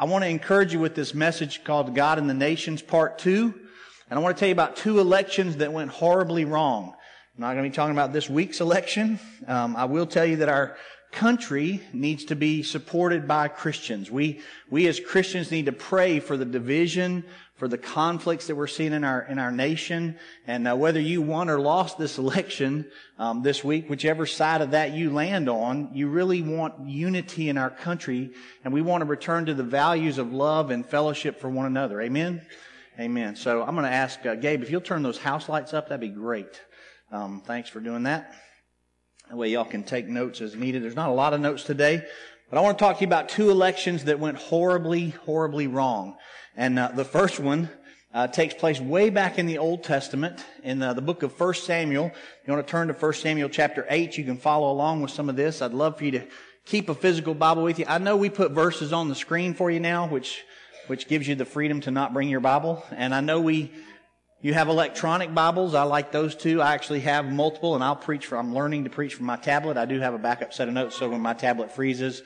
I want to encourage you with this message called God and the Nations Part 2. And I want to tell you about two elections that went horribly wrong. I'm not going to be talking about this week's election. Um, I will tell you that our country needs to be supported by Christians. We, we as Christians need to pray for the division, for the conflicts that we're seeing in our, in our nation. And uh, whether you won or lost this election um, this week, whichever side of that you land on, you really want unity in our country. And we want to return to the values of love and fellowship for one another. Amen? Amen. So I'm going to ask uh, Gabe, if you'll turn those house lights up, that'd be great. Um, thanks for doing that. That way y'all can take notes as needed. There's not a lot of notes today, but I want to talk to you about two elections that went horribly, horribly wrong. And uh, the first one uh, takes place way back in the Old Testament in uh, the book of 1 Samuel. You want to turn to 1 Samuel chapter 8. You can follow along with some of this. I'd love for you to keep a physical Bible with you. I know we put verses on the screen for you now, which which gives you the freedom to not bring your Bible. And I know we you have electronic Bibles. I like those too. I actually have multiple and I'll preach from, I'm learning to preach from my tablet. I do have a backup set of notes so when my tablet freezes,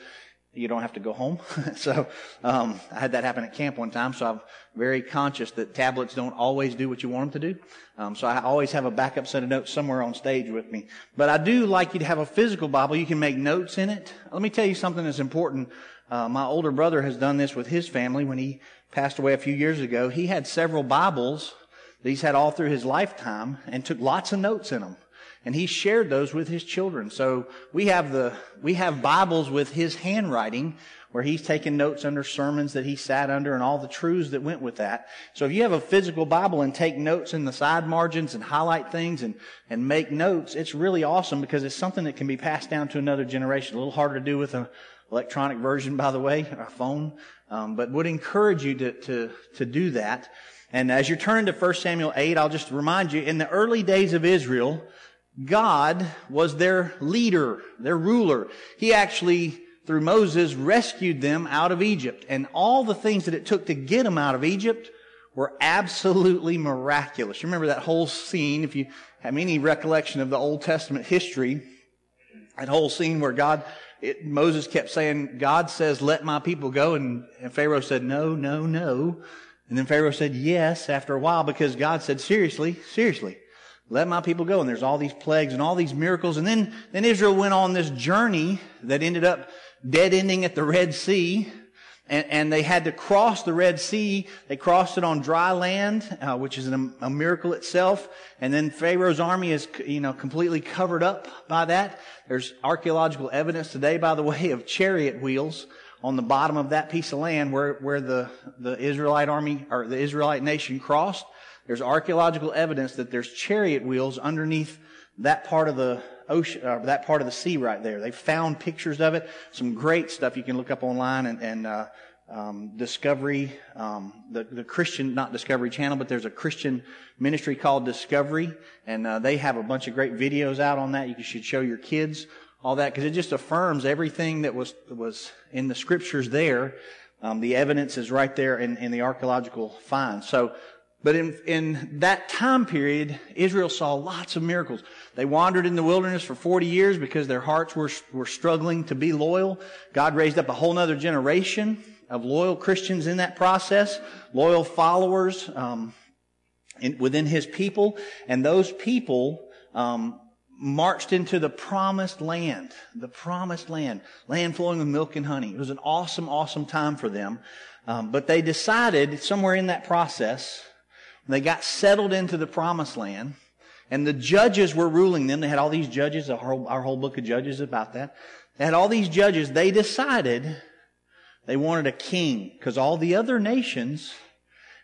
you don't have to go home. so, um, I had that happen at camp one time, so I'm very conscious that tablets don't always do what you want them to do. Um, so I always have a backup set of notes somewhere on stage with me. But I do like you to have a physical Bible. You can make notes in it. Let me tell you something that's important. Uh, my older brother has done this with his family when he passed away a few years ago. He had several Bibles that he's had all through his lifetime and took lots of notes in them. And he shared those with his children. So we have the, we have Bibles with his handwriting where he's taken notes under sermons that he sat under and all the truths that went with that. So if you have a physical Bible and take notes in the side margins and highlight things and, and make notes, it's really awesome because it's something that can be passed down to another generation. A little harder to do with an electronic version, by the way, a phone. Um, but would encourage you to, to, to do that. And as you turn to 1 Samuel 8, I'll just remind you, in the early days of Israel, God was their leader, their ruler. He actually, through Moses, rescued them out of Egypt. And all the things that it took to get them out of Egypt were absolutely miraculous. You remember that whole scene, if you have any recollection of the Old Testament history, that whole scene where God, it, Moses kept saying, God says, let my people go. And, and Pharaoh said, no, no, no. And then Pharaoh said yes after a while because God said, seriously, seriously, let my people go. And there's all these plagues and all these miracles. And then, then Israel went on this journey that ended up dead ending at the Red Sea. And, and they had to cross the Red Sea. They crossed it on dry land, uh, which is a, a miracle itself. And then Pharaoh's army is, you know, completely covered up by that. There's archaeological evidence today, by the way, of chariot wheels on the bottom of that piece of land where, where the, the Israelite army or the Israelite nation crossed. There's archaeological evidence that there's chariot wheels underneath that part of the ocean, uh, that part of the sea right there. They found pictures of it. Some great stuff you can look up online and, and uh, um, Discovery, um, the, the Christian, not Discovery Channel, but there's a Christian ministry called Discovery, and uh, they have a bunch of great videos out on that. You should show your kids all that because it just affirms everything that was was in the scriptures there. Um, the evidence is right there in, in the archaeological finds. So, but in in that time period, Israel saw lots of miracles. They wandered in the wilderness for 40 years because their hearts were were struggling to be loyal. God raised up a whole other generation of loyal Christians in that process, loyal followers um, in, within His people, and those people um, marched into the promised land, the promised land, land flowing with milk and honey. It was an awesome, awesome time for them. Um, but they decided somewhere in that process, they got settled into the promised land, and the judges were ruling them. They had all these judges, our whole, our whole book of judges about that. They had all these judges. They decided they wanted a king because all the other nations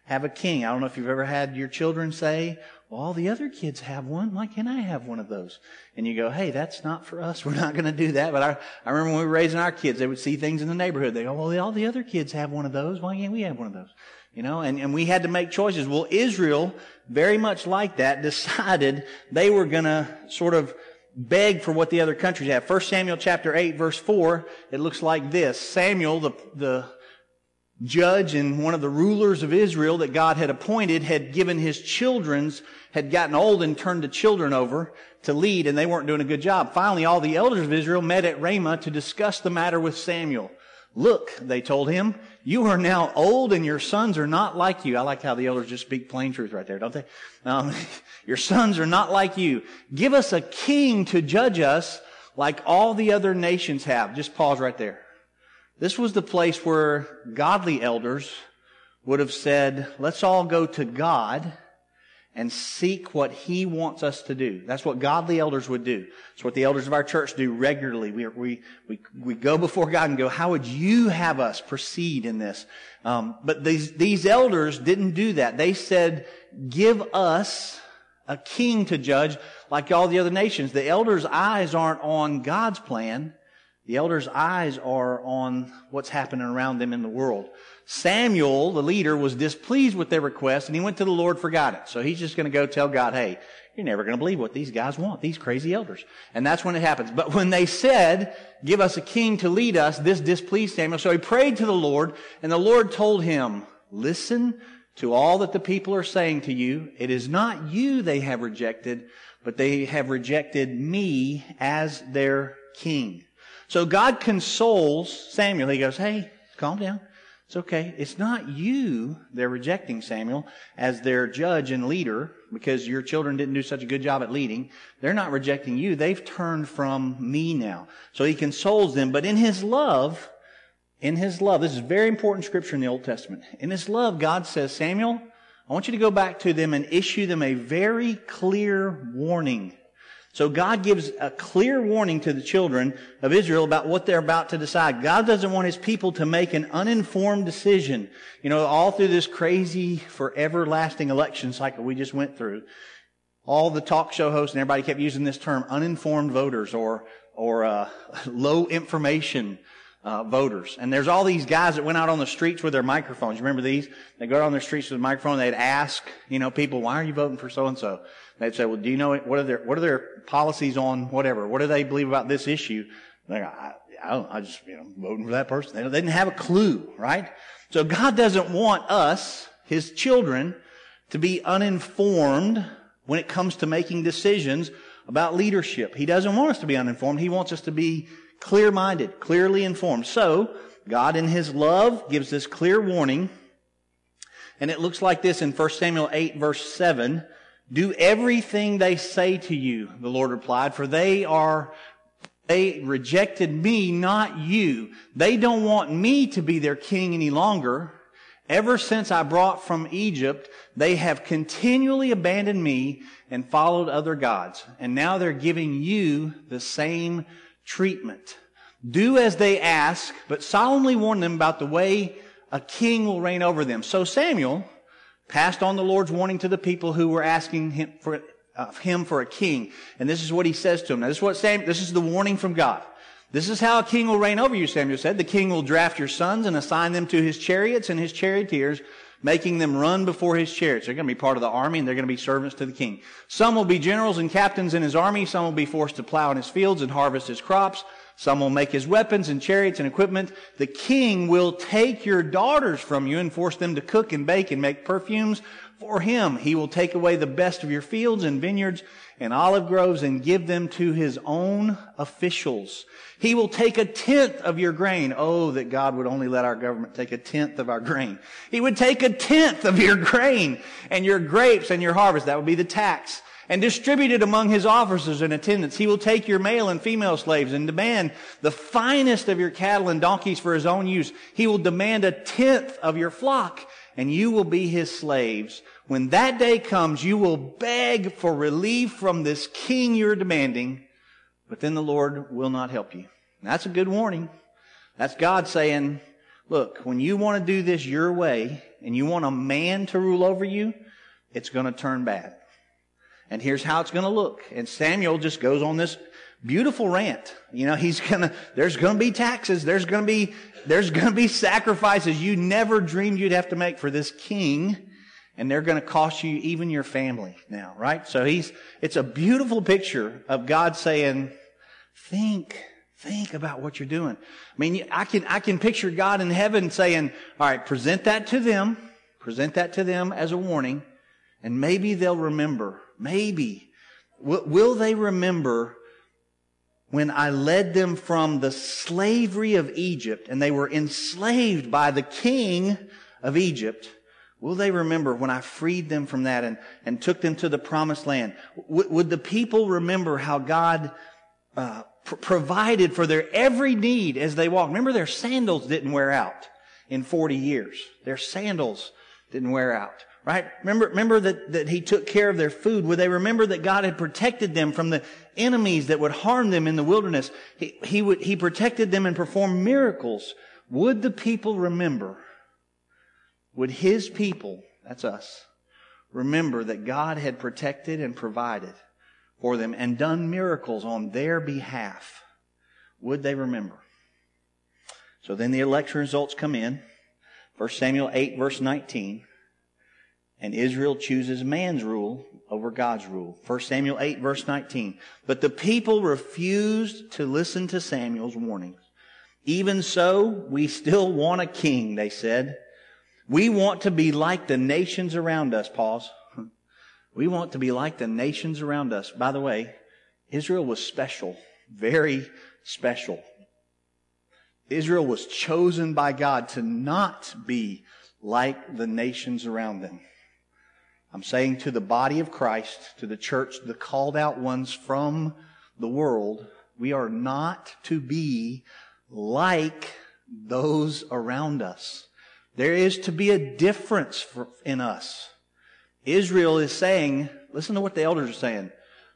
have a king. I don't know if you've ever had your children say, well, all the other kids have one. Why can't I have one of those? And you go, hey, that's not for us. We're not going to do that. But I, I remember when we were raising our kids, they would see things in the neighborhood. They go, well, all the other kids have one of those. Why can't we have one of those? You know, and, and we had to make choices. Well, Israel, very much like that, decided they were to sort of beg for what the other countries have. 1 Samuel chapter 8 verse 4, it looks like this. Samuel, the, the judge and one of the rulers of Israel that God had appointed had given his children's, had gotten old and turned the children over to lead and they weren't doing a good job. Finally, all the elders of Israel met at Ramah to discuss the matter with Samuel. Look, they told him, you are now old and your sons are not like you. I like how the elders just speak plain truth right there, don't they? Um, your sons are not like you. Give us a king to judge us like all the other nations have. Just pause right there. This was the place where godly elders would have said, let's all go to God and seek what He wants us to do. That's what godly elders would do. It's what the elders of our church do regularly. We, we, we, we go before God and go, how would you have us proceed in this? Um, but these, these elders didn't do that. They said, give us a king to judge like all the other nations. The elders' eyes aren't on God's plan. The elders' eyes are on what's happening around them in the world. Samuel, the leader, was displeased with their request and he went to the Lord for guidance. So he's just going to go tell God, hey, you're never going to believe what these guys want, these crazy elders. And that's when it happens. But when they said, give us a king to lead us, this displeased Samuel. So he prayed to the Lord and the Lord told him, listen to all that the people are saying to you. It is not you they have rejected, but they have rejected me as their king. So God consoles Samuel. He goes, hey, calm down. It's okay. It's not you they're rejecting, Samuel, as their judge and leader because your children didn't do such a good job at leading. They're not rejecting you. They've turned from me now. So he consoles them. But in his love, in his love, this is very important scripture in the Old Testament. In his love, God says, Samuel, I want you to go back to them and issue them a very clear warning. So God gives a clear warning to the children of Israel about what they're about to decide. God doesn't want his people to make an uninformed decision. You know, all through this crazy, forever lasting election cycle we just went through, all the talk show hosts and everybody kept using this term uninformed voters or, or, uh, low information uh, voters. And there's all these guys that went out on the streets with their microphones. You remember these? They go out on the streets with a microphone. They'd ask, you know, people, why are you voting for so and so? They'd say, well, do you know what are their, what are their policies on whatever? What do they believe about this issue? I, I, I just, you know, voting for that person. They, they didn't have a clue, right? So God doesn't want us, His children, to be uninformed when it comes to making decisions about leadership. He doesn't want us to be uninformed. He wants us to be clear-minded, clearly informed. So, God in His love gives this clear warning. And it looks like this in 1 Samuel 8 verse 7. Do everything they say to you, the Lord replied, for they are, they rejected me, not you. They don't want me to be their king any longer. Ever since I brought from Egypt, they have continually abandoned me and followed other gods. And now they're giving you the same treatment. Do as they ask, but solemnly warn them about the way a king will reign over them. So Samuel, passed on the Lord's warning to the people who were asking him for, uh, him for a king. And this is what he says to them. Now, this is what Sam, this is the warning from God. This is how a king will reign over you, Samuel said. The king will draft your sons and assign them to his chariots and his charioteers, making them run before his chariots. They're going to be part of the army and they're going to be servants to the king. Some will be generals and captains in his army. Some will be forced to plow in his fields and harvest his crops. Some will make his weapons and chariots and equipment. The king will take your daughters from you and force them to cook and bake and make perfumes for him. He will take away the best of your fields and vineyards and olive groves and give them to his own officials. He will take a tenth of your grain. Oh, that God would only let our government take a tenth of our grain. He would take a tenth of your grain and your grapes and your harvest. That would be the tax and distributed among his officers and attendants. He will take your male and female slaves and demand the finest of your cattle and donkeys for his own use. He will demand a tenth of your flock and you will be his slaves. When that day comes, you will beg for relief from this king you're demanding, but then the Lord will not help you. That's a good warning. That's God saying, look, when you want to do this your way and you want a man to rule over you, it's going to turn bad and here's how it's going to look. And Samuel just goes on this beautiful rant. You know, he's gonna, there's gonna be taxes, there's gonna be, there's gonna be sacrifices you never dreamed you'd have to make for this king. And they're gonna cost you even your family now, right? So he's, it's a beautiful picture of God saying, think, think about what you're doing. I mean, I can, I can picture God in heaven saying, all right, present that to them, present that to them as a warning, and maybe they'll remember Maybe. Will, will they remember when I led them from the slavery of Egypt and they were enslaved by the king of Egypt, will they remember when I freed them from that and, and took them to the promised land? W- would the people remember how God uh, pr- provided for their every need as they walked? Remember their sandals didn't wear out in 40 years. Their sandals didn't wear out right? Remember, remember that, that he took care of their food. Would they remember that God had protected them from the enemies that would harm them in the wilderness? He, he would, he protected them and performed miracles. Would the people remember? Would his people, that's us, remember that God had protected and provided for them and done miracles on their behalf? Would they remember? So then the election results come in. 1 Samuel 8 verse 19 and Israel chooses man's rule over God's rule. 1 Samuel 8 verse 19. But the people refused to listen to Samuel's warnings. Even so, we still want a king, they said. We want to be like the nations around us, pause. We want to be like the nations around us. By the way, Israel was special, very special. Israel was chosen by God to not be like the nations around them. I'm saying to the body of Christ, to the church, the called out ones from the world, we are not to be like those around us. There is to be a difference for, in us. Israel is saying, listen to what the elders are saying.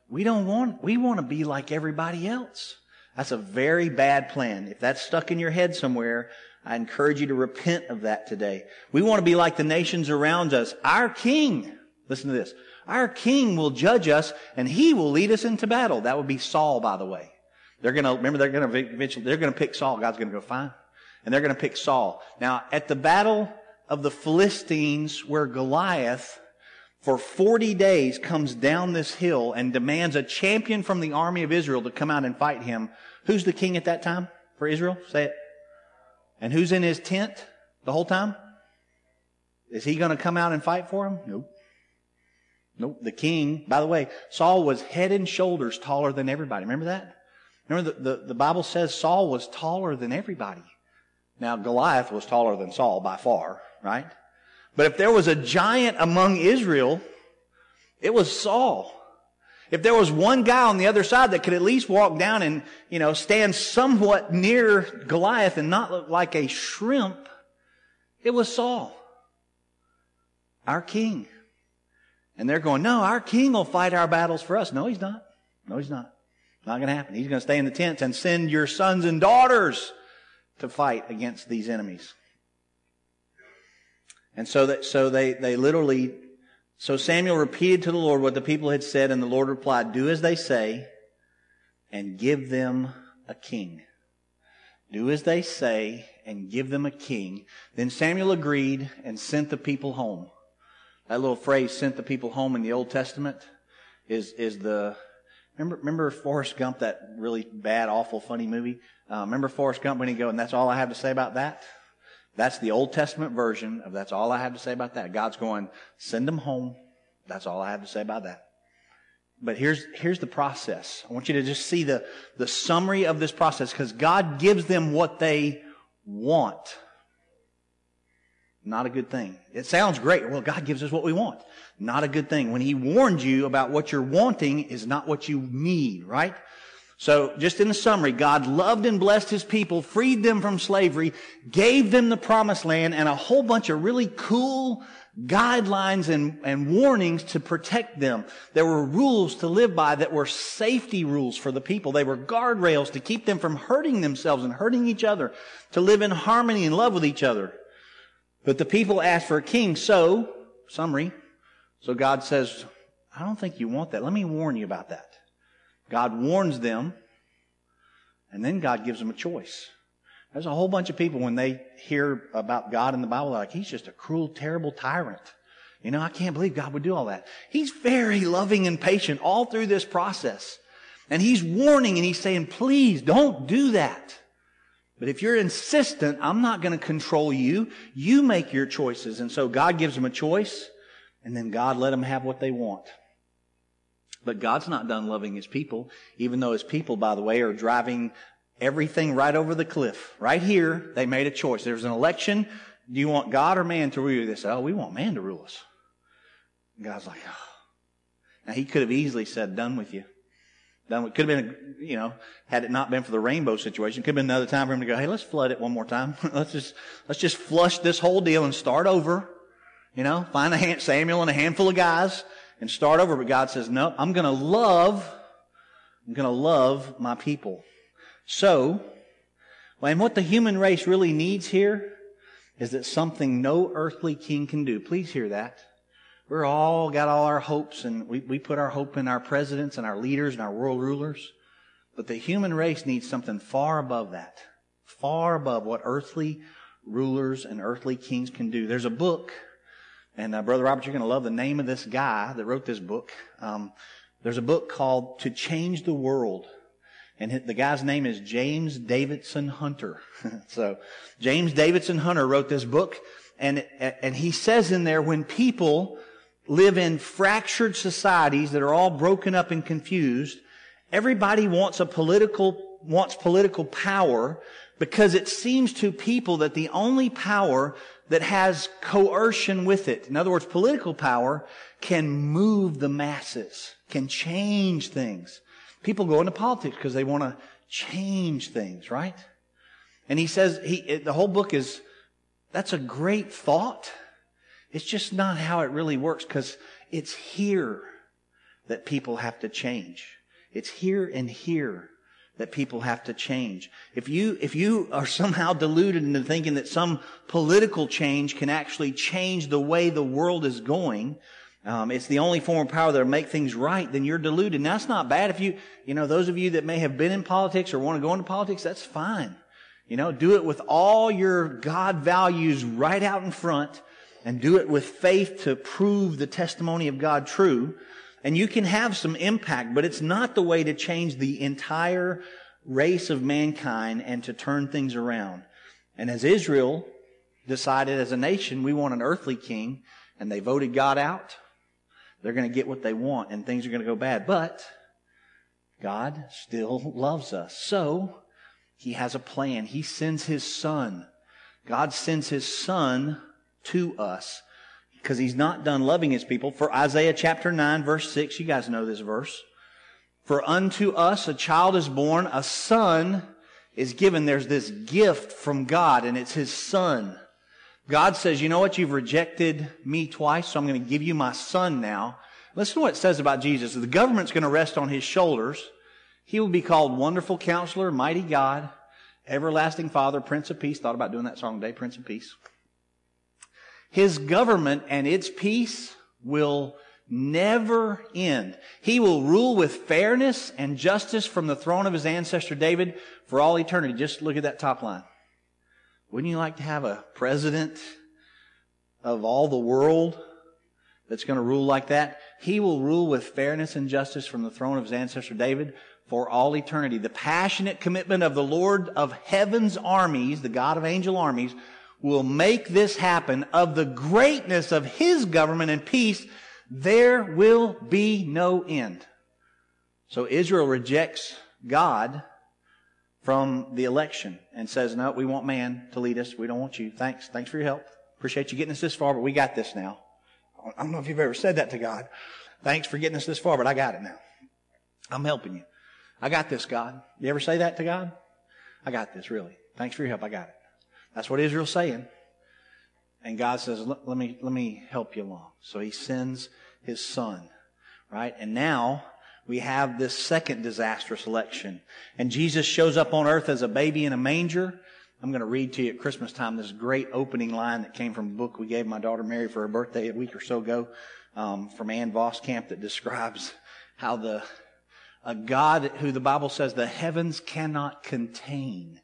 We don't want, we want to be like everybody else. That's a very bad plan. If that's stuck in your head somewhere, I encourage you to repent of that today. We want to be like the nations around us. Our king, Listen to this. Our king will judge us and he will lead us into battle. That would be Saul, by the way. They're gonna, remember they're gonna eventually, they're gonna pick Saul. God's gonna go fine. And they're gonna pick Saul. Now, at the battle of the Philistines where Goliath for 40 days comes down this hill and demands a champion from the army of Israel to come out and fight him. Who's the king at that time for Israel? Say it. And who's in his tent the whole time? Is he going to come out and fight for him? Nope. Nope. The king, by the way, Saul was head and shoulders taller than everybody. Remember that? Remember the, the, the Bible says Saul was taller than everybody. Now Goliath was taller than Saul by far, right? But if there was a giant among Israel, it was Saul. If there was one guy on the other side that could at least walk down and, you know, stand somewhat near Goliath and not look like a shrimp, it was Saul. Our king. And they're going, no, our king will fight our battles for us. No, he's not. No, he's not. Not going to happen. He's going to stay in the tents and send your sons and daughters to fight against these enemies. And so that, so they, they literally, so Samuel repeated to the Lord what the people had said, and the Lord replied, do as they say, and give them a king. Do as they say, and give them a king. Then Samuel agreed and sent the people home. That little phrase, sent the people home in the Old Testament, is, is the, remember, remember Forrest Gump, that really bad, awful, funny movie? Uh, remember Forrest Gump when he go, and that's all I have to say about that? That's the Old Testament version of that's all I have to say about that. God's going, send them home. That's all I have to say about that. But here's, here's the process. I want you to just see the, the summary of this process because God gives them what they want. Not a good thing. It sounds great. Well, God gives us what we want. Not a good thing. When He warned you about what you're wanting is not what you need, right? So, just in a summary, God loved and blessed His people, freed them from slavery, gave them the promised land, and a whole bunch of really cool guidelines and, and warnings to protect them. There were rules to live by that were safety rules for the people. They were guardrails to keep them from hurting themselves and hurting each other, to live in harmony and love with each other. But the people asked for a king, so, summary, so God says, I don't think you want that. Let me warn you about that. God warns them, and then God gives them a choice. There's a whole bunch of people when they hear about God in the Bible, like, he's just a cruel, terrible tyrant. You know, I can't believe God would do all that. He's very loving and patient all through this process. And he's warning and he's saying, please don't do that. But if you're insistent, I'm not going to control you. You make your choices. And so God gives them a choice, and then God let them have what they want. But God's not done loving his people, even though his people, by the way, are driving everything right over the cliff. Right here, they made a choice. There's an election. Do you want God or man to rule you? They said, Oh, we want man to rule us. And God's like, Oh. Now, he could have easily said, Done with you. Done with, could have been, you know, had it not been for the rainbow situation, could have been another time for him to go, Hey, let's flood it one more time. let's just, let's just flush this whole deal and start over. You know, find a hand, Samuel and a handful of guys and start over. But God says, no, I'm going to love, I'm going to love my people. So, and what the human race really needs here is that something no earthly king can do. Please hear that. We're all got all our hopes and we, we put our hope in our presidents and our leaders and our world rulers. But the human race needs something far above that. Far above what earthly rulers and earthly kings can do. There's a book and uh, Brother Robert, you're going to love the name of this guy that wrote this book. Um, there's a book called To Change the World. And the guy's name is James Davidson Hunter. so James Davidson Hunter wrote this book. And, and he says in there, when people live in fractured societies that are all broken up and confused, everybody wants a political, wants political power because it seems to people that the only power that has coercion with it. In other words, political power can move the masses, can change things. People go into politics because they want to change things, right? And he says, he, the whole book is, that's a great thought. It's just not how it really works because it's here that people have to change. It's here and here that people have to change. If you, if you are somehow deluded into thinking that some political change can actually change the way the world is going, um, it's the only form of power that'll make things right, then you're deluded. Now, that's not bad. If you, you know, those of you that may have been in politics or want to go into politics, that's fine. You know, do it with all your God values right out in front and do it with faith to prove the testimony of God true. And you can have some impact, but it's not the way to change the entire race of mankind and to turn things around. And as Israel decided as a nation, we want an earthly king, and they voted God out, they're going to get what they want and things are going to go bad. But God still loves us. So, He has a plan. He sends His Son. God sends His Son to us because he's not done loving his people. For Isaiah chapter 9 verse 6, you guys know this verse. For unto us a child is born, a son is given. There's this gift from God and it's his son. God says, you know what? You've rejected me twice, so I'm going to give you my son now. Listen to what it says about Jesus. The government's going to rest on his shoulders. He will be called Wonderful Counselor, Mighty God, Everlasting Father, Prince of Peace. Thought about doing that song today, Prince of Peace. His government and its peace will never end. He will rule with fairness and justice from the throne of his ancestor David for all eternity. Just look at that top line. Wouldn't you like to have a president of all the world that's going to rule like that? He will rule with fairness and justice from the throne of his ancestor David for all eternity. The passionate commitment of the Lord of heaven's armies, the God of angel armies, will make this happen, of the greatness of his government and peace, there will be no end. So Israel rejects God from the election and says, no, we want man to lead us. We don't want you. Thanks. Thanks for your help. Appreciate you getting us this far, but we got this now. I don't know if you've ever said that to God. Thanks for getting us this far, but I got it now. I'm helping you. I got this, God. You ever say that to God? I got this, really. Thanks for your help. I got it. That's what Israel's saying. And God says, let, me, let me help you along. So he sends his son, right? And now we have this second disastrous election. And Jesus shows up on earth as a baby in a manger. I'm going to read to you at Christmas time this great opening line that came from a book we gave my daughter Mary for her birthday a week or so ago um, from Ann Voskamp that describes how the a God who the Bible says the heavens cannot contain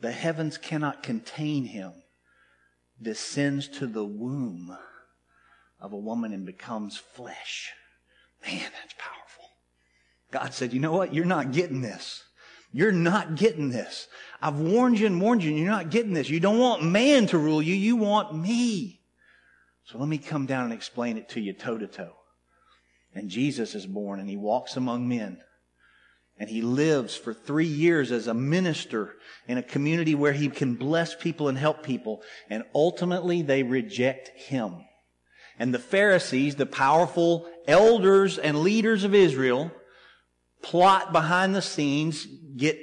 the heavens cannot contain him, descends to the womb of a woman and becomes flesh. Man, that's powerful. God said, you know what? You're not getting this. You're not getting this. I've warned you and warned you, and you're not getting this. You don't want man to rule you. You want me. So let me come down and explain it to you toe to toe. And Jesus is born and he walks among men. And he lives for three years as a minister in a community where he can bless people and help people. And ultimately they reject him. And the Pharisees, the powerful elders and leaders of Israel, plot behind the scenes, get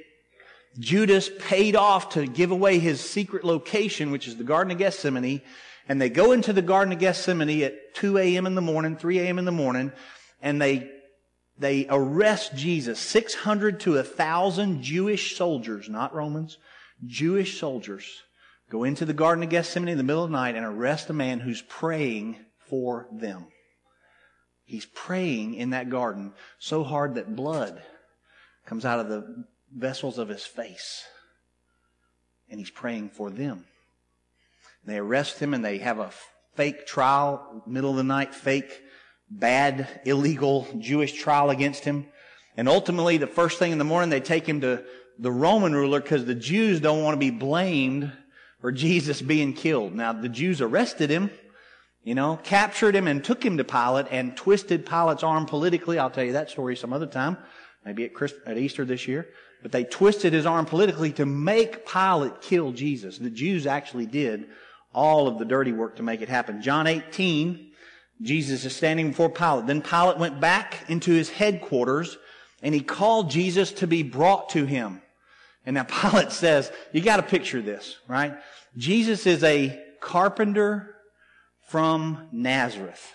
Judas paid off to give away his secret location, which is the Garden of Gethsemane. And they go into the Garden of Gethsemane at 2 a.m. in the morning, 3 a.m. in the morning, and they they arrest Jesus. 600 to 1,000 Jewish soldiers, not Romans, Jewish soldiers, go into the Garden of Gethsemane in the middle of the night and arrest a man who's praying for them. He's praying in that garden so hard that blood comes out of the vessels of his face. And he's praying for them. They arrest him and they have a fake trial, middle of the night, fake bad, illegal Jewish trial against him. And ultimately, the first thing in the morning, they take him to the Roman ruler because the Jews don't want to be blamed for Jesus being killed. Now, the Jews arrested him, you know, captured him and took him to Pilate and twisted Pilate's arm politically. I'll tell you that story some other time, maybe at, Christ, at Easter this year. But they twisted his arm politically to make Pilate kill Jesus. The Jews actually did all of the dirty work to make it happen. John 18, Jesus is standing before Pilate. Then Pilate went back into his headquarters and he called Jesus to be brought to him. And now Pilate says, you got to picture this, right? Jesus is a carpenter from Nazareth.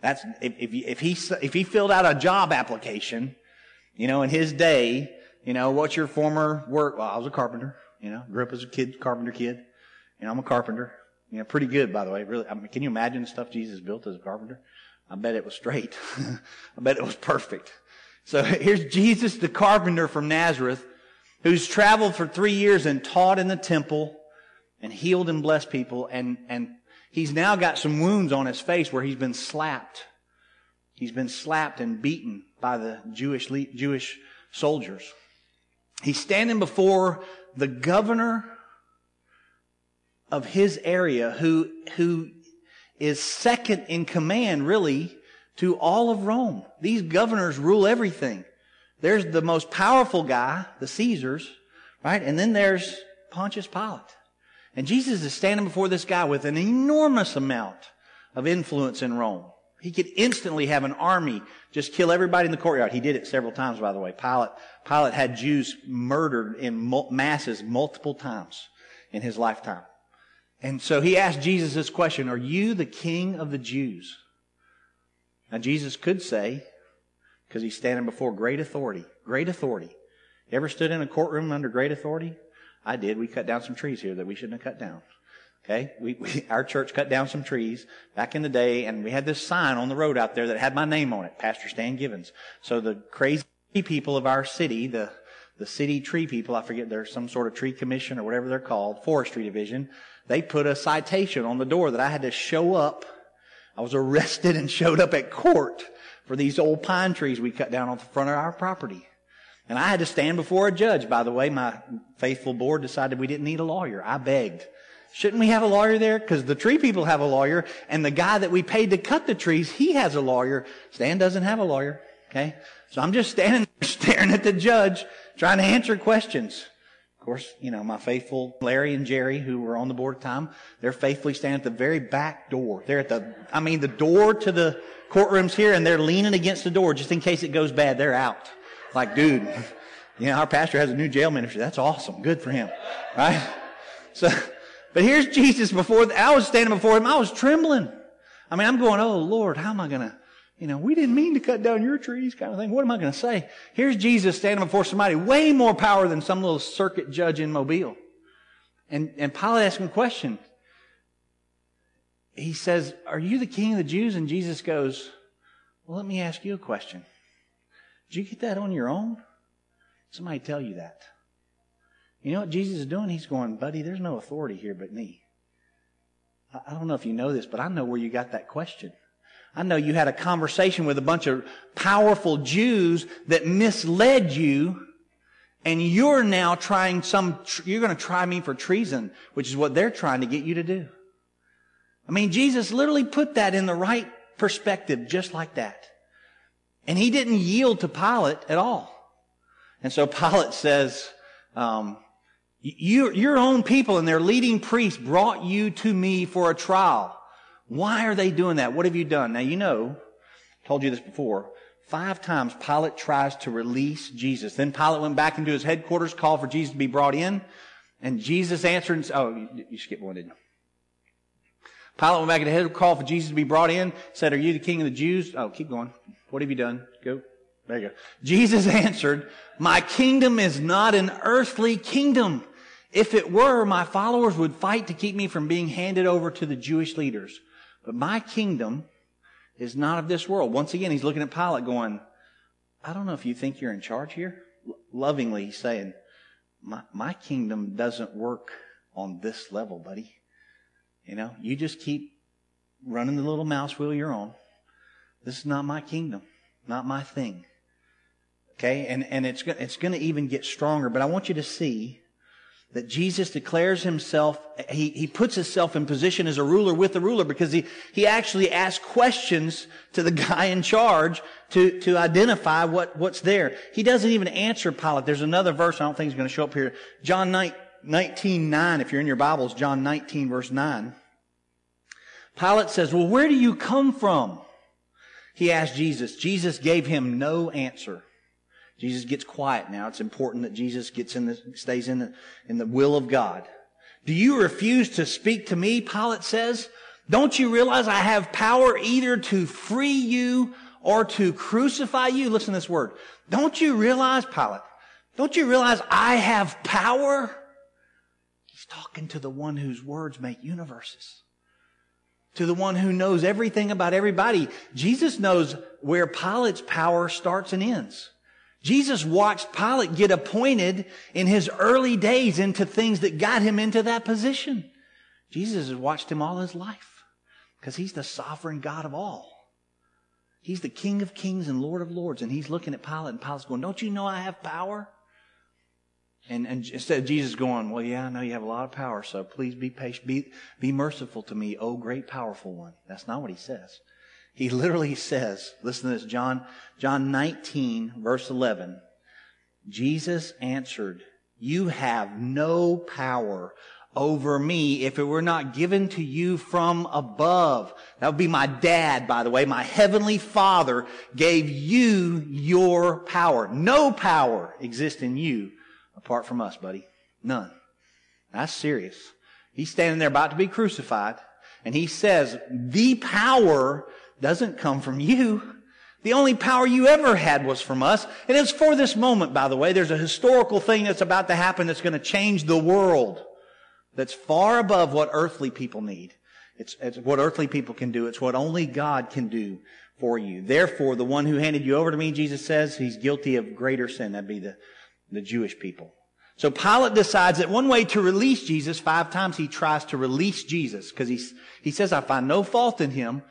That's, if, if, if he, if he filled out a job application, you know, in his day, you know, what's your former work? Well, I was a carpenter, you know, grew up as a kid, carpenter kid. Know, I'm a carpenter. You know, pretty good, by the way. Really, I mean, can you imagine the stuff Jesus built as a carpenter? I bet it was straight. I bet it was perfect. So here's Jesus, the carpenter from Nazareth, who's traveled for three years and taught in the temple and healed and blessed people. And, and he's now got some wounds on his face where he's been slapped. He's been slapped and beaten by the Jewish, Jewish soldiers. He's standing before the governor of his area who, who is second in command, really, to all of Rome. These governors rule everything. There's the most powerful guy, the Caesars, right? And then there's Pontius Pilate. And Jesus is standing before this guy with an enormous amount of influence in Rome. He could instantly have an army just kill everybody in the courtyard. He did it several times, by the way. Pilate, Pilate had Jews murdered in masses multiple times in his lifetime. And so he asked Jesus this question Are you the king of the Jews? Now, Jesus could say, because he's standing before great authority, great authority. You ever stood in a courtroom under great authority? I did. We cut down some trees here that we shouldn't have cut down. Okay? We, we, our church cut down some trees back in the day, and we had this sign on the road out there that had my name on it, Pastor Stan Givens. So the crazy people of our city, the, the city tree people, I forget, they're some sort of tree commission or whatever they're called, forestry division, they put a citation on the door that I had to show up. I was arrested and showed up at court for these old pine trees we cut down on the front of our property. And I had to stand before a judge. By the way, my faithful board decided we didn't need a lawyer. I begged. Shouldn't we have a lawyer there? Because the tree people have a lawyer, and the guy that we paid to cut the trees, he has a lawyer. Stan doesn't have a lawyer. Okay? So I'm just standing there staring at the judge, trying to answer questions course, you know, my faithful Larry and Jerry, who were on the board at the time, they're faithfully standing at the very back door. They're at the, I mean, the door to the courtroom's here and they're leaning against the door just in case it goes bad. They're out. Like, dude, you know, our pastor has a new jail ministry. That's awesome. Good for him. Right? So, but here's Jesus before, I was standing before him. I was trembling. I mean, I'm going, oh Lord, how am I going to, you know, we didn't mean to cut down your trees kind of thing. What am I going to say? Here's Jesus standing before somebody way more power than some little circuit judge in Mobile. And, and Pilate asks him a question. He says, are you the king of the Jews? And Jesus goes, well, let me ask you a question. Did you get that on your own? Somebody tell you that. You know what Jesus is doing? He's going, buddy, there's no authority here but me. I don't know if you know this, but I know where you got that question. I know you had a conversation with a bunch of powerful Jews that misled you, and you're now trying some, you're going to try me for treason, which is what they're trying to get you to do. I mean, Jesus literally put that in the right perspective just like that. And he didn't yield to Pilate at all. And so Pilate says, um, you, your own people and their leading priests brought you to me for a trial. Why are they doing that? What have you done? Now you know, told you this before. Five times Pilate tries to release Jesus. Then Pilate went back into his headquarters, called for Jesus to be brought in, and Jesus answered Oh, you, skipped one, didn't you? Pilate went back into head, called for Jesus to be brought in, said, Are you the king of the Jews? Oh, keep going. What have you done? Go. There you go. Jesus answered, My kingdom is not an earthly kingdom. If it were, my followers would fight to keep me from being handed over to the Jewish leaders. But my kingdom is not of this world. Once again, he's looking at Pilate going, I don't know if you think you're in charge here. L- lovingly, he's saying, my, my kingdom doesn't work on this level, buddy. You know, you just keep running the little mouse wheel you're on. This is not my kingdom, not my thing. Okay, and, and it's, it's going to even get stronger, but I want you to see that Jesus declares himself, he, he puts himself in position as a ruler with the ruler because he, he actually asks questions to the guy in charge to, to identify what, what's there. He doesn't even answer Pilate. There's another verse I don't think is going to show up here. John 19, 9, if you're in your Bibles, John 19 verse 9. Pilate says, well, where do you come from? He asked Jesus. Jesus gave him no answer. Jesus gets quiet now. It's important that Jesus gets in the, stays in the, in the will of God. Do you refuse to speak to me? Pilate says. Don't you realize I have power either to free you or to crucify you? Listen to this word. Don't you realize, Pilate, don't you realize I have power? He's talking to the one whose words make universes. To the one who knows everything about everybody. Jesus knows where Pilate's power starts and ends. Jesus watched Pilate get appointed in his early days into things that got him into that position. Jesus has watched him all his life because he's the sovereign God of all. He's the King of kings and Lord of lords. And he's looking at Pilate and Pilate's going, don't you know I have power? And, and instead of Jesus going, well, yeah, I know you have a lot of power, so please be patient, be, be merciful to me, O great powerful one. That's not what he says. He literally says, listen to this, John, John 19, verse 11. Jesus answered, You have no power over me if it were not given to you from above. That would be my dad, by the way. My heavenly father gave you your power. No power exists in you apart from us, buddy. None. That's serious. He's standing there about to be crucified and he says, the power doesn't come from you. The only power you ever had was from us. And it's for this moment, by the way. There's a historical thing that's about to happen that's going to change the world. That's far above what earthly people need. It's, it's what earthly people can do. It's what only God can do for you. Therefore, the one who handed you over to me, Jesus says, he's guilty of greater sin. That'd be the, the Jewish people. So Pilate decides that one way to release Jesus, five times he tries to release Jesus because he, he says, I find no fault in him.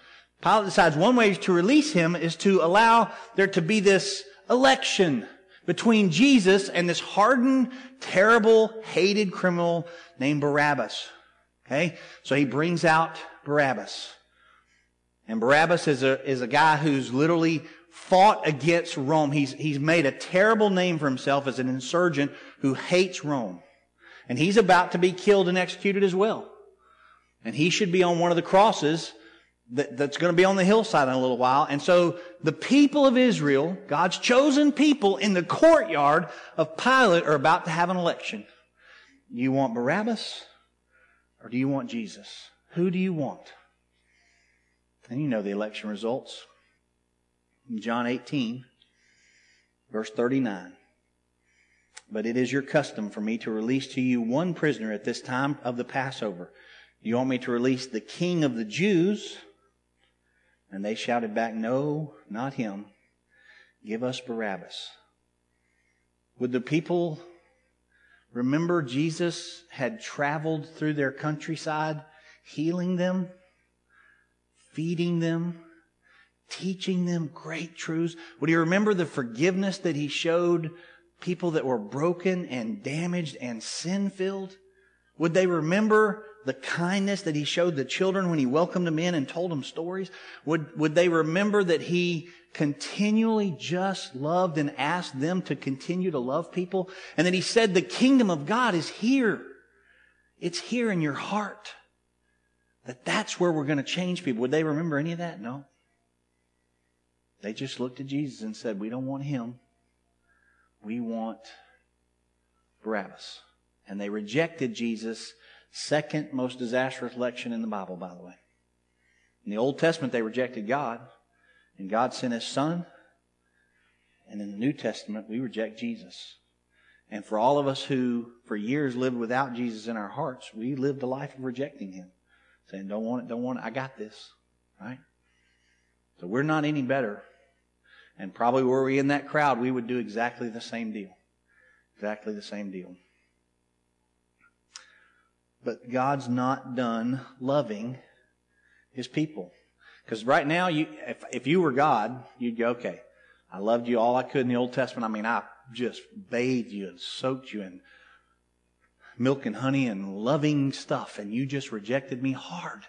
Pilate decides one way to release him is to allow there to be this election between Jesus and this hardened, terrible, hated criminal named Barabbas. Okay? So he brings out Barabbas. And Barabbas is a, is a guy who's literally fought against Rome. He's, he's made a terrible name for himself as an insurgent who hates Rome. And he's about to be killed and executed as well. And he should be on one of the crosses that, that's going to be on the hillside in a little while. And so the people of Israel, God's chosen people in the courtyard of Pilate are about to have an election. You want Barabbas or do you want Jesus? Who do you want? And you know the election results. In John 18, verse 39. But it is your custom for me to release to you one prisoner at this time of the Passover. You want me to release the king of the Jews? And they shouted back, No, not him. Give us Barabbas. Would the people remember Jesus had traveled through their countryside, healing them, feeding them, teaching them great truths? Would he remember the forgiveness that he showed people that were broken and damaged and sin filled? Would they remember the kindness that he showed the children when he welcomed them in and told them stories? Would, would they remember that he continually just loved and asked them to continue to love people? And that he said, the kingdom of God is here. It's here in your heart. That that's where we're going to change people. Would they remember any of that? No. They just looked at Jesus and said, we don't want him. We want Barabbas. And they rejected Jesus' second most disastrous election in the Bible, by the way. In the Old Testament, they rejected God, and God sent His Son. And in the New Testament, we reject Jesus. And for all of us who, for years, lived without Jesus in our hearts, we lived a life of rejecting Him. Saying, don't want it, don't want it, I got this. Right? So we're not any better. And probably were we in that crowd, we would do exactly the same deal. Exactly the same deal. But God's not done loving His people. Because right now, you, if, if you were God, you'd go, okay, I loved you all I could in the Old Testament. I mean, I just bathed you and soaked you in milk and honey and loving stuff, and you just rejected me hard.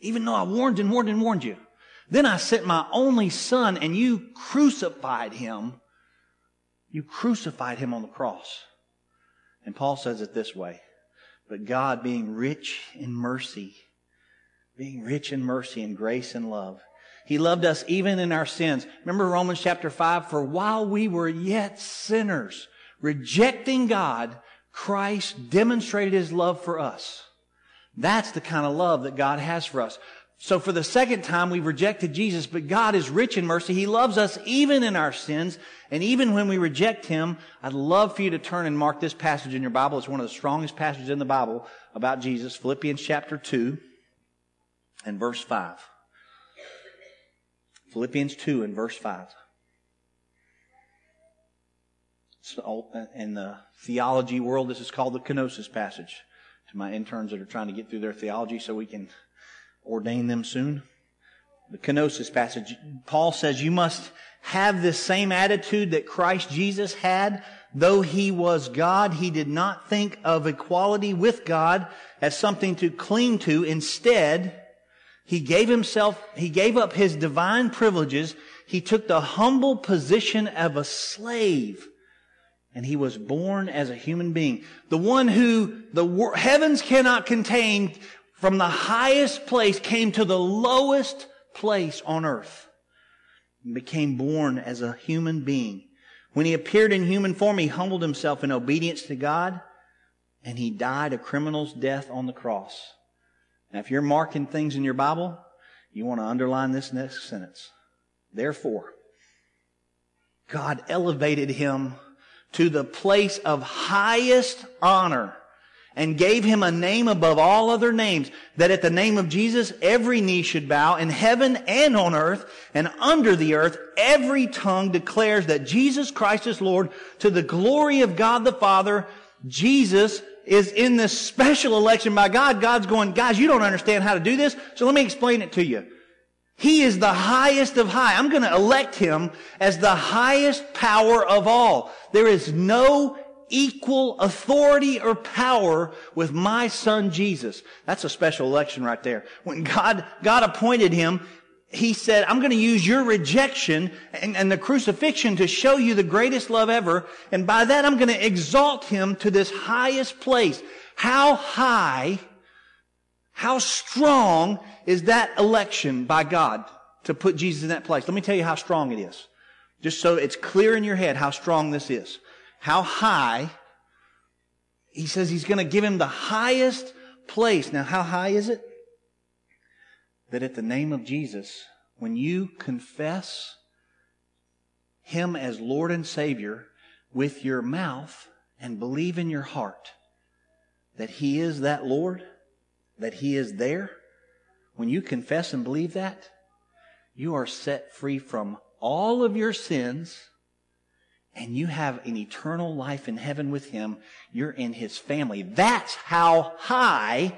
Even though I warned and warned and warned you. Then I sent my only son, and you crucified him. You crucified him on the cross. And Paul says it this way But God, being rich in mercy, being rich in mercy and grace and love, he loved us even in our sins. Remember Romans chapter 5? For while we were yet sinners, rejecting God, Christ demonstrated his love for us. That's the kind of love that God has for us. So for the second time, we've rejected Jesus, but God is rich in mercy. He loves us even in our sins. And even when we reject Him, I'd love for you to turn and mark this passage in your Bible. It's one of the strongest passages in the Bible about Jesus. Philippians chapter 2 and verse 5. Philippians 2 and verse 5. So in the theology world, this is called the kenosis passage. To my interns that are trying to get through their theology so we can ordain them soon. The kenosis passage, Paul says you must have this same attitude that Christ Jesus had. Though he was God, he did not think of equality with God as something to cling to. Instead, he gave himself, he gave up his divine privileges. He took the humble position of a slave. And he was born as a human being. The one who the heavens cannot contain from the highest place came to the lowest place on earth and became born as a human being. When he appeared in human form, he humbled himself in obedience to God and he died a criminal's death on the cross. Now, if you're marking things in your Bible, you want to underline this next sentence. Therefore, God elevated him to the place of highest honor and gave him a name above all other names, that at the name of Jesus every knee should bow in heaven and on earth and under the earth, every tongue declares that Jesus Christ is Lord to the glory of God the Father. Jesus is in this special election by God. God's going, guys, you don't understand how to do this, so let me explain it to you. He is the highest of high. I'm going to elect him as the highest power of all. There is no equal authority or power with my son Jesus. That's a special election right there. When God, God appointed him, he said, I'm going to use your rejection and, and, the crucifixion to show you the greatest love ever. And by that, I'm going to exalt him to this highest place. How high, how strong is that election by God to put Jesus in that place? Let me tell you how strong it is. Just so it's clear in your head how strong this is how high. He says he's going to give him the highest place. Now, how high is it? That at the name of Jesus, when you confess him as Lord and Savior with your mouth and believe in your heart that he is that Lord, that he is there, when you confess and believe that, you are set free from all of your sins and you have an eternal life in heaven with him. You're in his family. That's how high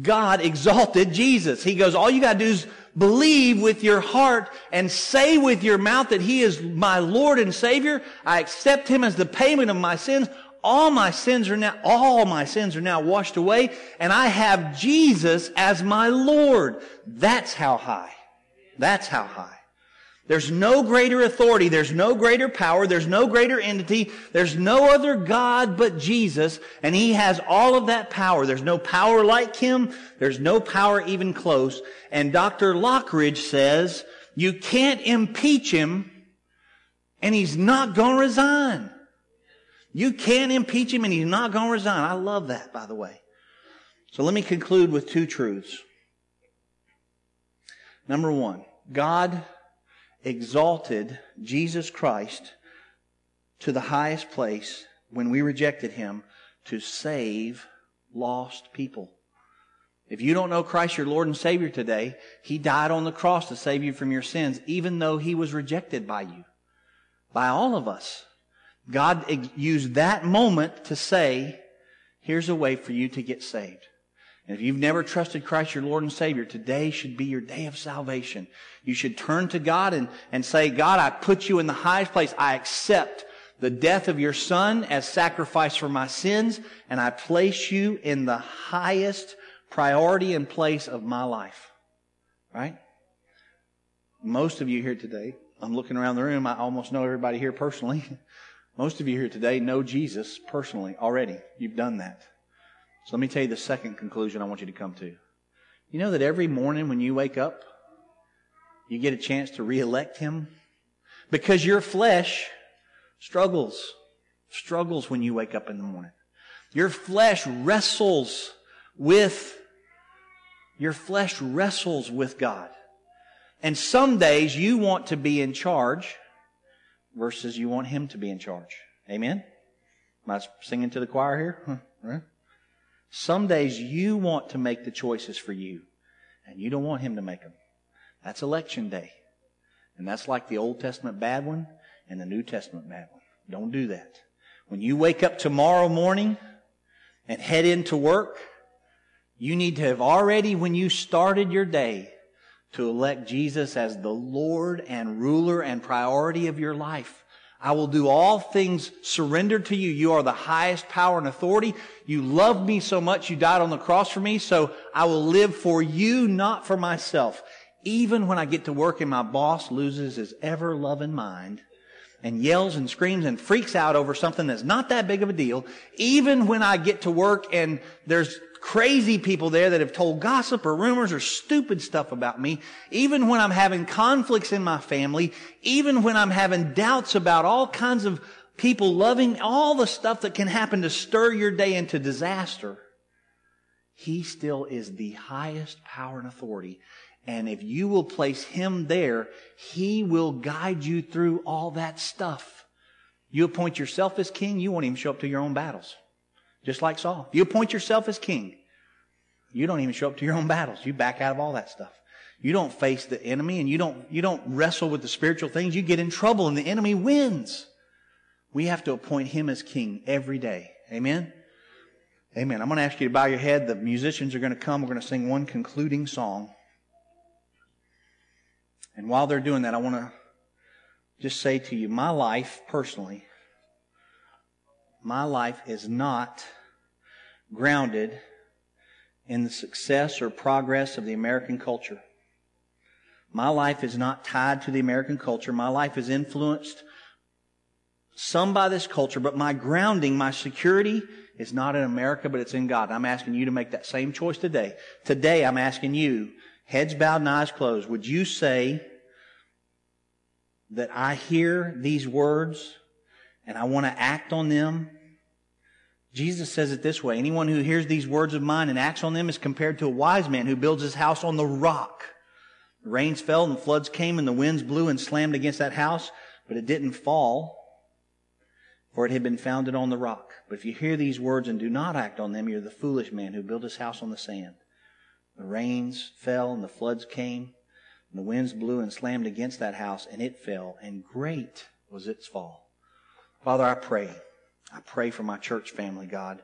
God exalted Jesus. He goes, all you gotta do is believe with your heart and say with your mouth that he is my Lord and Savior. I accept him as the payment of my sins. all my sins are now, all my sins are now washed away and I have Jesus as my Lord. That's how high. That's how high. There's no greater authority. There's no greater power. There's no greater entity. There's no other God but Jesus. And He has all of that power. There's no power like Him. There's no power even close. And Dr. Lockridge says, you can't impeach Him and He's not going to resign. You can't impeach Him and He's not going to resign. I love that, by the way. So let me conclude with two truths. Number one, God exalted Jesus Christ to the highest place when we rejected him to save lost people. If you don't know Christ your Lord and Savior today, He died on the cross to save you from your sins, even though He was rejected by you, by all of us. God used that moment to say, here's a way for you to get saved. And if you've never trusted Christ your Lord and Savior, today should be your day of salvation. You should turn to God and, and say, God, I put you in the highest place. I accept the death of your son as sacrifice for my sins, and I place you in the highest priority and place of my life. Right? Most of you here today, I'm looking around the room, I almost know everybody here personally. Most of you here today know Jesus personally already. You've done that. So let me tell you the second conclusion I want you to come to. You know that every morning when you wake up, you get a chance to re-elect him? Because your flesh struggles, struggles when you wake up in the morning. Your flesh wrestles with, your flesh wrestles with God. And some days you want to be in charge versus you want Him to be in charge. Amen? Am I singing to the choir here? Huh? Some days you want to make the choices for you, and you don't want Him to make them. That's election day. And that's like the Old Testament bad one and the New Testament bad one. Don't do that. When you wake up tomorrow morning and head into work, you need to have already, when you started your day, to elect Jesus as the Lord and ruler and priority of your life. I will do all things surrendered to you. You are the highest power and authority. You love me so much. You died on the cross for me. So I will live for you, not for myself. Even when I get to work and my boss loses his ever loving mind and yells and screams and freaks out over something that's not that big of a deal. Even when I get to work and there's crazy people there that have told gossip or rumors or stupid stuff about me, even when I'm having conflicts in my family, even when I'm having doubts about all kinds of people loving all the stuff that can happen to stir your day into disaster, he still is the highest power and authority. And if you will place him there, he will guide you through all that stuff. You appoint yourself as king, you won't even show up to your own battles. Just like Saul. You appoint yourself as king, you don't even show up to your own battles. You back out of all that stuff. You don't face the enemy and you don't, you don't wrestle with the spiritual things. You get in trouble and the enemy wins. We have to appoint him as king every day. Amen? Amen. I'm going to ask you to bow your head. The musicians are going to come. We're going to sing one concluding song. And while they're doing that, I want to just say to you, my life personally, my life is not grounded in the success or progress of the American culture. My life is not tied to the American culture. My life is influenced some by this culture, but my grounding, my security is not in America, but it's in God. I'm asking you to make that same choice today. Today, I'm asking you, heads bowed and eyes closed, would you say that I hear these words and I want to act on them. Jesus says it this way Anyone who hears these words of mine and acts on them is compared to a wise man who builds his house on the rock. The rains fell and the floods came and the winds blew and slammed against that house, but it didn't fall, for it had been founded on the rock. But if you hear these words and do not act on them, you're the foolish man who built his house on the sand. The rains fell and the floods came, and the winds blew and slammed against that house, and it fell, and great was its fall. Father, I pray. I pray for my church family, God.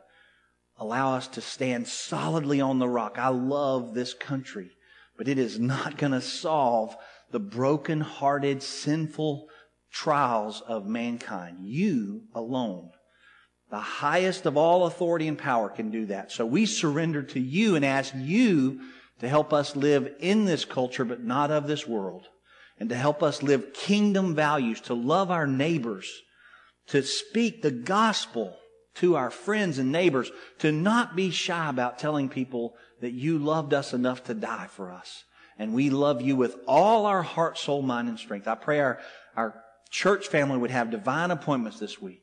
Allow us to stand solidly on the rock. I love this country, but it is not going to solve the broken-hearted, sinful trials of mankind. You alone The highest of all authority and power can do that. So we surrender to you and ask you to help us live in this culture, but not of this world. And to help us live kingdom values, to love our neighbors, to speak the gospel to our friends and neighbors, to not be shy about telling people that you loved us enough to die for us. And we love you with all our heart, soul, mind, and strength. I pray our, our church family would have divine appointments this week.